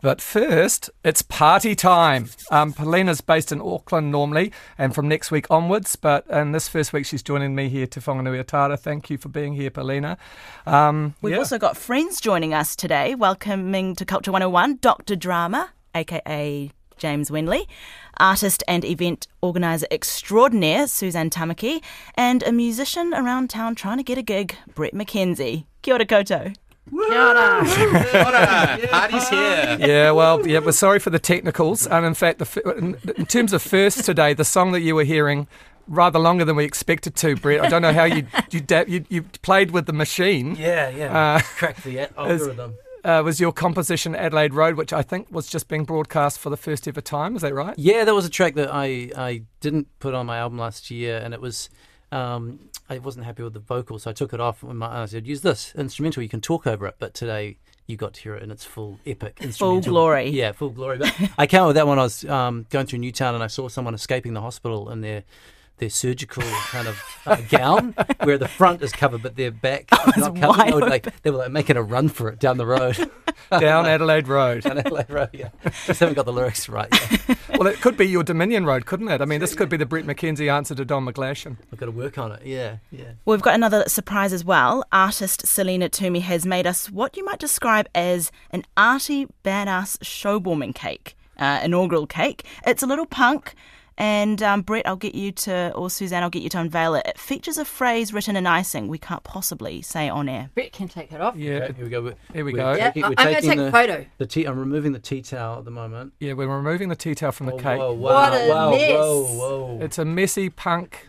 But first, it's party time. Um, Perlina's based in Auckland normally, and from next week onwards. But in this first week, she's joining me here to Whanganui-a-Tara. Thank you for being here, Perlina. Um, We've yeah. also got friends joining us today. Welcoming to Culture 101, Dr. Drama, aka James Wenley, artist and event organiser extraordinaire, Suzanne Tamaki, and a musician around town trying to get a gig, Bret McKenzie. Kia ora koutou. Party's here. yeah, well, yeah, we're sorry for the technicals. And in fact, the, in, in terms of first today, the song that you were hearing rather longer than we expected to, Bret. I don't know how you you you, you played with the machine. Yeah, yeah. Uh, Crack the is- algorithm. Uh, was your composition Adelaide Road, which I think was just being broadcast for the first ever time. Is that right? Yeah, that was a track that I, I didn't put on my album last year, and it was um, I wasn't happy with the vocals, so I took it off. And my, I said, "Use this instrumental. You can talk over it." But today you got to hear it in its full epic instrumental. Full glory. Yeah, full glory. But I came up with that one. I was um, going through Newtown, and I saw someone escaping the hospital in their their surgical kind of uh, gown, where the front is covered, but their back is not covered. They were, like, they were like making a run for it down the road. Down Adelaide Road. down Adelaide Road, yeah. Just haven't got the lyrics right. Yeah. Well, it could be your Dominion Road, couldn't it? I mean, this could be the Bret McKenzie answer to Don McGlashan. I've got to work on it. Yeah, yeah. Well, We've got another surprise as well. Artist Selena Toomey has made us what you might describe as an arty, badass showbombing cake, uh, inaugural cake. It's a little punk, and um, Bret, I'll get you to, or Suzanne, I'll get you to unveil it. It features a phrase written in icing we can't possibly say on air. Bret can take it off. Yeah, Okay, here we go. We're- here we we're go. Yeah, taking- yeah, I'm going to take the, a photo. The tea. I'm removing the tea towel at the moment. yeah, we're removing the tea towel from the Oh, cake. Whoa, wow, What a wow, mess. whoa, whoa. It's a messy punk.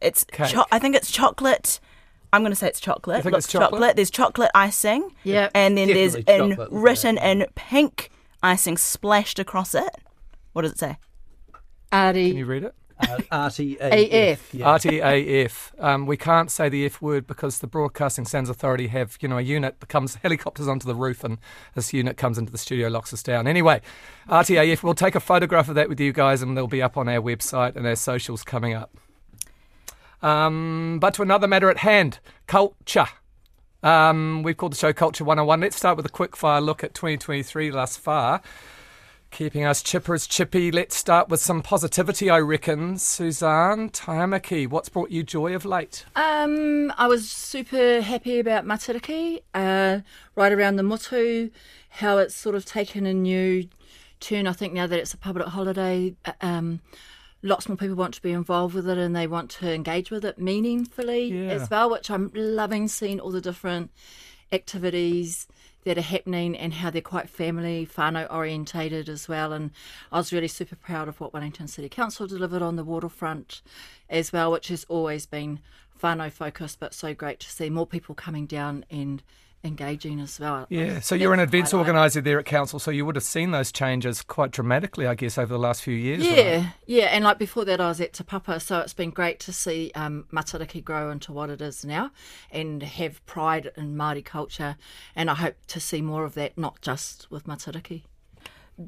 It's, Cake. cho- I think it's chocolate. I'm going to say it's chocolate. You think Looks it's chocolate? There's chocolate icing. Yeah. And then there's in chocolate, written in pink icing splashed across it. What does it say? Can you read it? RTAF. Yeah. RTAF. Um, we can't say the F word because the Broadcasting Standards Authority have, you know, a unit that comes helicopters onto the roof, and this unit comes into the studio, locks us down. Anyway, RTAF. We'll take a photograph of that with you guys, and they'll be up on our website and our socials coming up. Um, but to another matter at hand, culture. Um, we've called the show Culture 101. Let's start with a quick fire look at 2023 thus far. Keeping us chipper as chippy. Let's start with some positivity, I reckon. Suzanne Tamaki, what's brought you joy of late? Um, I was super happy about Matariki, uh, right around the motu, how it's sort of taken a new turn. I think now that it's a public holiday, uh, um, lots more people want to be involved with it and they want to engage with it meaningfully Yeah. as well, which I'm loving seeing all the different activities that are happening and how they're quite family, whānau orientated as well. And I was really super proud of what Wellington City Council delivered on the waterfront as well, which has always been whānau focused, but so great to see more people coming down and engaging as well. Yeah, so you're an events organiser there at council, so you would have seen those changes quite dramatically, I guess, over the last few years. right? Yeah, yeah, and like before that, I was at Te Papa, so it's been great to see um, Matariki grow into what it is now, and have pride in Māori culture, and I hope to see more of that, not just with Matariki.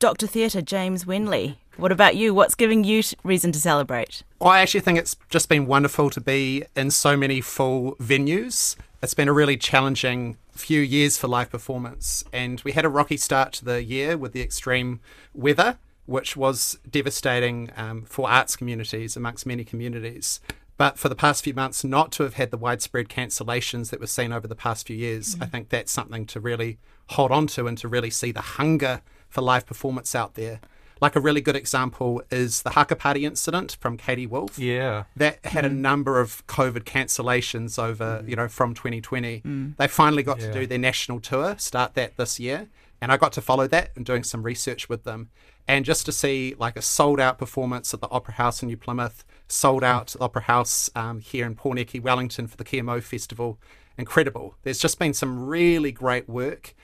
Dr. Theatre, James Wenley. What about you? What's giving you reason to celebrate? I actually think it's just been wonderful to be in so many full venues. It's been a really challenging few years for live performance, and we had a rocky start to the year with the extreme weather, which was devastating um, for arts communities amongst many communities. But for the past few months, not to have had the widespread cancellations that we've seen over the past few years, I think that's something to really hold on to and to really see the hunger for live performance out there. Like a really good example is the Haka Party incident from Katie Wolfe Yeah. that had a mm. number of COVID cancellations over, mm. you know, from 2020. Mm. They finally got Yeah. to do their national tour, start that this year, and I got to follow that and doing some research with them. And just to see like a sold out performance at the Opera House in New Plymouth, sold out at the Opera House um, here in Pōneke, Wellington for the Kia Mau Festival, incredible. There's just been some really great work.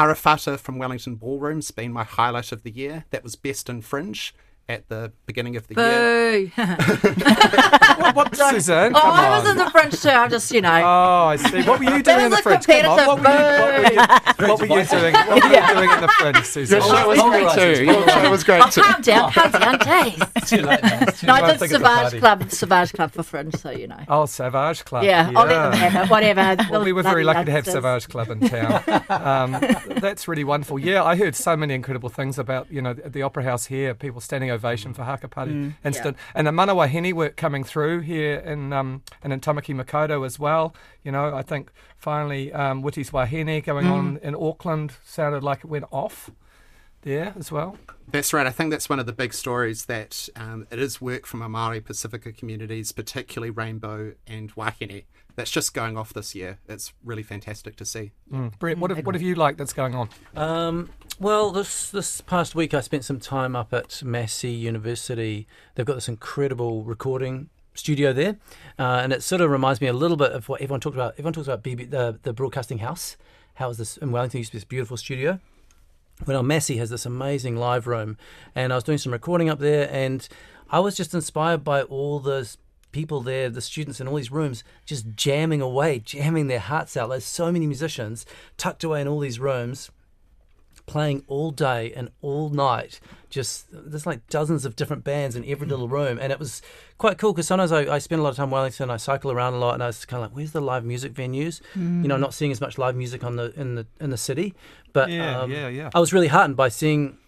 Arafata from Wellington Ballroom's been my highlight of the year. That was best in Fringe at the beginning of the year. Boo! What, what Suzanne? oh, Come I was on. in the fringe too. I just, you know. Oh, I see. What were you doing in the was a? Come on. What were you, what were you, what were you doing? What were you doing in the fringe, Susan? Your show was great too. Your show was great Oh, too. calm down, calm down, jeez. Too late, man. No, late. I I did think it's a Savage. Club, Savage Club for fringe, so you know. Oh, Savage Club. Yeah, I'll let them have it, whatever. Well, we were very lucky to have. Savage Club in town. Um, that's really wonderful. Yeah, I heard so many incredible things about you know the, the Opera House here. People standing ovation for Haka Party Incident, and the Manawahini work coming through here in um, and in Tamaki Makaurau as well. You know, I think finally um, Witi's Wahine going on in Auckland sounded like it went off there as well. That's right. I think that's one of the big stories that um, it is work from our Maori Pacifica communities, particularly Rainbow and Wahine. That's just going off this year. It's really fantastic to see. Mm. Bret, what have, what have you liked that's going on? Um, well, this this past week I spent some time up at Massey University. They've got this incredible recording studio there, uh, and it sort of reminds me a little bit of what everyone talked about. Everyone talks about BB, the the broadcasting house. How is this in Wellington? Used to be this beautiful studio. Well, Massey has this amazing live room, and I was doing some recording up there, and I was just inspired by all the people there, the students in all these rooms, just jamming away, jamming their hearts out. There's so many musicians tucked away in all these rooms, playing all day and all night. Just there's like dozens of different bands in every little room, and it was quite cool because sometimes I, I spend a lot of time in Wellington. I cycle around a lot, and I was kind of like, "Where's the live music venues?" You know, I'm not seeing as much live music on the in the in the city, but Yeah, um, yeah, yeah. I was really heartened by seeing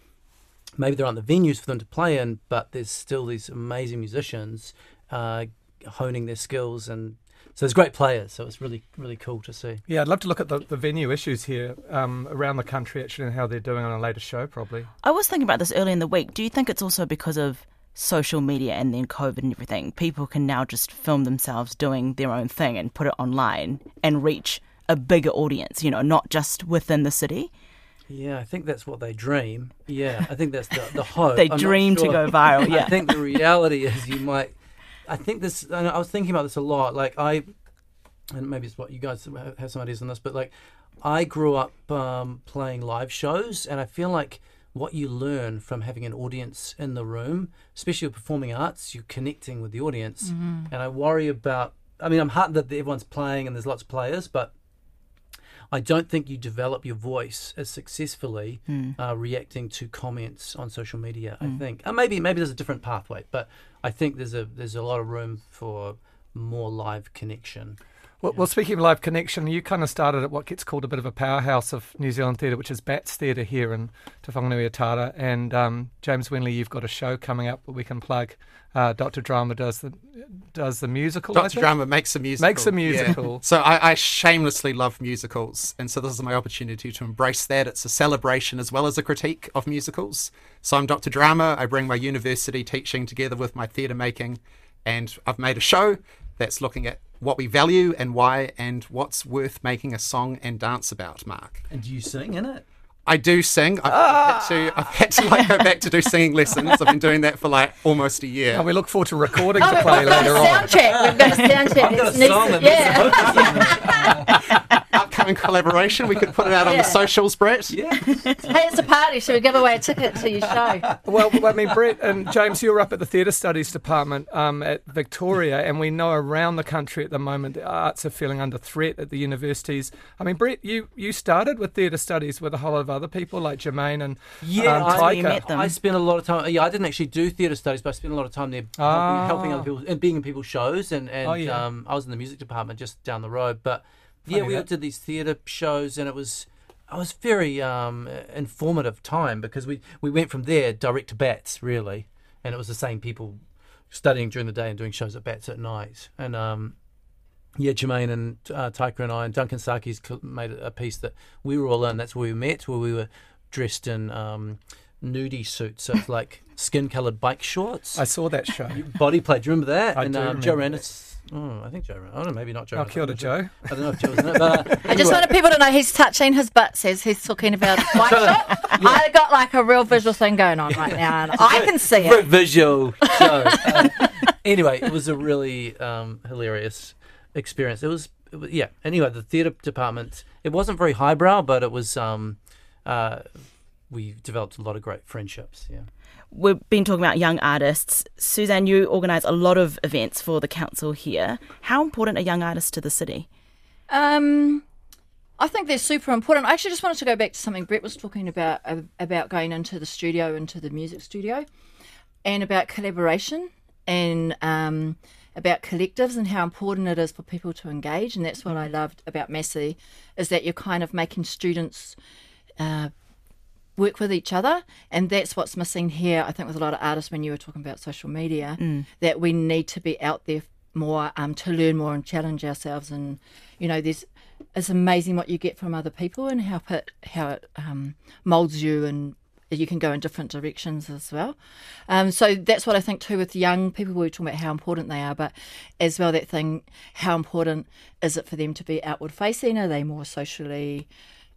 maybe there aren't the venues for them to play in, but there's still these amazing musicians uh, honing their skills, and so there's great players. So it's really really cool to see. Yeah, I'd love to look at the, the venue issues here um, around the country actually and how they're doing on a later show probably. I was thinking about this early in the week. Do you think it's also because of social media and then COVID and everything? People can now just film themselves doing their own thing and put it online and reach a bigger audience, you know, not just within the city. Yeah, I think that's what they dream. Yeah, I think that's the, the hope. They I'm not dream to go viral, yeah. I think the reality is you might. I think this. I I was thinking about this a lot. Like I, and maybe it's what you guys have- some ideas on this, but like I grew up um, playing live shows, and I feel like what you learn from having an audience in the room, especially with performing arts, you're connecting with the audience. And I worry about. I mean, I'm heartened that everyone's playing and there's lots of players, but I don't think you develop your voice as successfully uh, reacting to comments on social media. I think, and maybe maybe there's a different pathway, but I think there's a there's a lot of room for more live connection. Well, well, speaking of live connection, you kind of started at what gets called a bit of a powerhouse of New Zealand theatre, which is Bats Theatre here in Te Whanganui-a-Tara. And um, James Wenley, you've got a show coming up that we can plug. Uh, Dr. Drama does the does the musical. Dr. Drama makes a musical. Makes a yeah. musical. So I, I shamelessly love musicals, and so this is my opportunity to embrace that. It's a celebration as well as a critique of musicals. So I'm Dr. Drama. I bring my university teaching together with my theatre making, and I've made a show that's looking at what we value and why, and what's worth making a song and dance about. Mark. And do you sing in it? I do sing. I've, had to. Ah! I've had to like go back to do singing lessons. I've been doing that for like almost a year. And we look forward to recording to play later on. sound check. We've got a sound check. I've got a It's next- song yeah. Upcoming collaboration. We could put it out on Yeah. the socials, Bret. Yeah. hey, it's a party. Should we give away a ticket to your show? Well, I mean, Bret and James, you're up at the Theatre Studies Department um, at Victoria, and we know around the country at the moment the arts are feeling under threat at the universities. I mean, Bret, you, you started with Theatre Studies with a whole lot of other people like Jermaine and Yeah, um, I- where met them. I spent a lot of time. Yeah, I didn't actually do theatre studies, but I spent a lot of time there Ah. helping, helping other people and being in people's shows. And, and Oh, yeah. um, I was in the music department just down the road. But yeah, we that. did these theatre shows, and it was it was very um, informative time because we we went from there direct to Bats really, and it was the same people studying during the day and doing shows at Bats at night. And um, yeah, Jermaine and uh, Taika and I and Duncan Sarkies made a a piece that we were all in. That's where we met, where we were dressed in um, nudie suits, so it's like skin-coloured bike shorts. I saw that show. Body play. Do you remember that? I and do um, Joe remember Randis. Oh, I think Joe. Ran- I don't know. Maybe not Joe. Randis. kia ora, Joe. I don't know if Joe was in it. But, uh, I just anyway. wanted people to know he's touching his butt. Says he's talking about white shot. I got like a real visual thing going on right now, and I can see it. visual show. Um, anyway, it was a really um, hilarious experience. It was, it was, yeah. Anyway, the theatre department. It wasn't very highbrow, but it was um, uh, we've developed a lot of great friendships. Yeah. We've been talking about young artists. Suzanne, you organise a lot of events for the council here. How important are young artists to the city? Um, I think they're super important. I actually just wanted to go back to something Bret was talking about uh, about going into the studio, into the music studio, and about collaboration and um, about collectives and how important it is for people to engage. And that's what I loved about Massey is that you're kind of making students. Uh, work with each other and that's what's missing here i think with a lot of artists when you were talking about social media that we need to be out there more um, to learn more and challenge ourselves and you know there's it's amazing what you get from other people and how it how it um, molds you and you can go in different directions as well. Um, so that's what I think too with young people. We are talking about how important they are, but as well that thing, how important is it for them to be outward facing? Are they more socially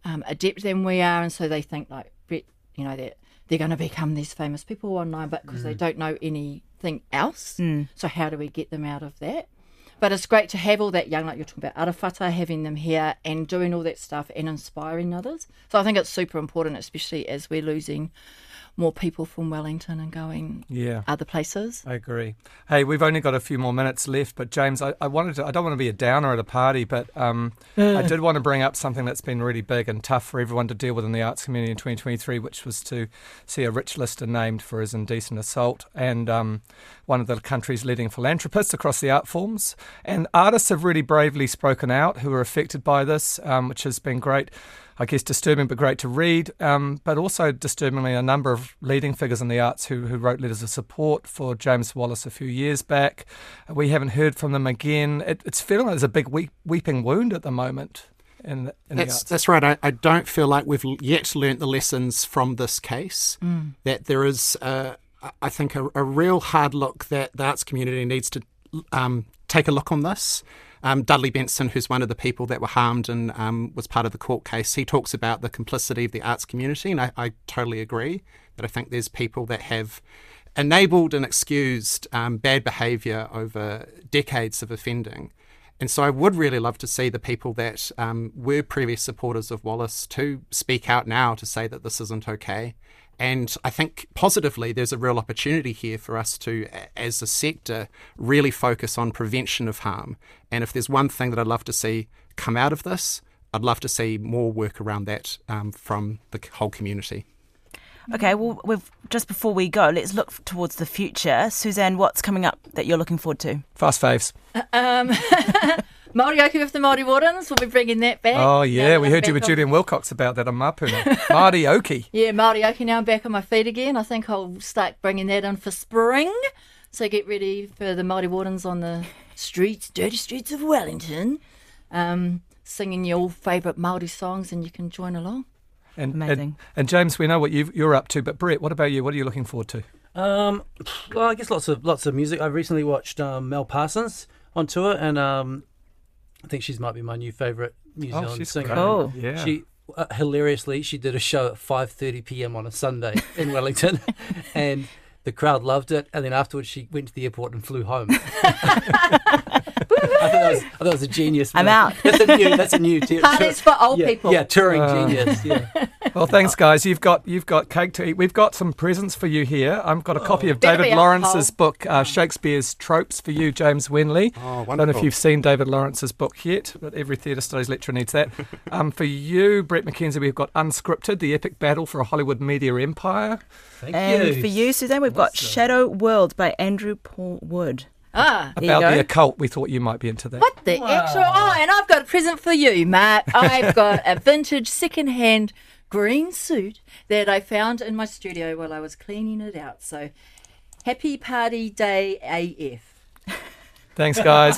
um, adept than we are? And so they think like, you know, that they're going to become these famous people online, but because they don't know anything else. So how do we get them out of that? But it's great to have all that young, like you're talking about Arafata, having them here and doing all that stuff and inspiring others. So I think it's super important, especially as we're losing more people from Wellington and going Yeah. other places. I agree. Hey, we've only got a few more minutes left, but James, I, I wanted to. I don't want to be a downer at a party, but um, I did want to bring up something that's been really big and tough for everyone to deal with in the arts community in 2023, which was to see a Rich Lister named for his indecent assault, and um, one of the country's leading philanthropists across the art forms. And artists have really bravely spoken out who are affected by this, um, which has been great. I guess disturbing but great to read, um, but also disturbingly a number of leading figures in the arts who, who wrote letters of support for James Wallace a few years back. We haven't heard from them again. It, it's feeling like there's a big weep, weeping wound at the moment in, the- in the That's arts. that's right. I, I don't feel like we've yet learnt the lessons from this case. That there is, uh, I think, a, a real hard look that the arts community needs to um, take a look on this. Um, Dudley Benson, who's one of the people that were harmed and um, was part of the court case, he talks about the complicity of the arts community, and I, I totally agree that I think there's people that have enabled and excused um, bad behaviour over decades of offending. And so I would really love to see the people that um, were previous supporters of Wallace to speak out now to say that this isn't okay. And I think positively, there's a real opportunity here for us to, as a sector, really focus on prevention of harm. And if there's one thing that I'd love to see come out of this, I'd love to see more work around that um, from the whole community. Okay, well, we've just before we go, let's look towards the future. Suzanne, what's coming up that you're looking forward to? Fast faves. Um, Māori-oke with the Māori Wardens, we'll be bringing that back. Oh, yeah, we I'm heard you back with on- Julian Wilcox about that on Mapuna. Marty Oki. Yeah, Māori-oke, now I'm back on my feet again. I think I'll start bringing that in for spring. So get ready for the Māori Wardens on the streets, dirty streets of Wellington, um, singing your favourite Māori songs and you can join along. And, Amazing. And, and James, we know what you've, you're up to, but Bret, what about you? What are you looking forward to? Um, well, I guess lots of lots of music. I recently watched um, Mel Parsons on tour, and um, I think she's might be my new favourite New Oh, Zealand she's singer. great. Cool. Yeah. She uh, hilariously she did a show at 5:30 p.m. on a Sunday in Wellington, and the crowd loved it. And then afterwards, she went to the airport and flew home. I thought that was, I thought that was a genius. I'm move. out. That's a new. That's a new. T- Parties for old yeah, people. Yeah, touring Uh, genius. Yeah. Well, thanks, guys. You've got you've got cake to eat. We've got some presents for you here. I've got a copy of David Lawrence's alcohol. book, uh, Shakespeare's Tropes, for you, James Wenley. Oh, I don't know if you've seen David Lawrence's book yet, but every theatre studies lecturer needs that. um, for you, Bret McKenzie, we've got Unscripted, the epic battle for a Hollywood media empire. Thank you. And you. for you, Suzanne, we've got What's that? Shadow World by Andrew Paul Wood. Ah, About the occult. We thought you might be into that. what the actual? Oh, and I've got a present for you, Matt. I've got a vintage second-hand green suit that I found in my studio while I was cleaning it out. So, happy party day AF. Thanks, guys.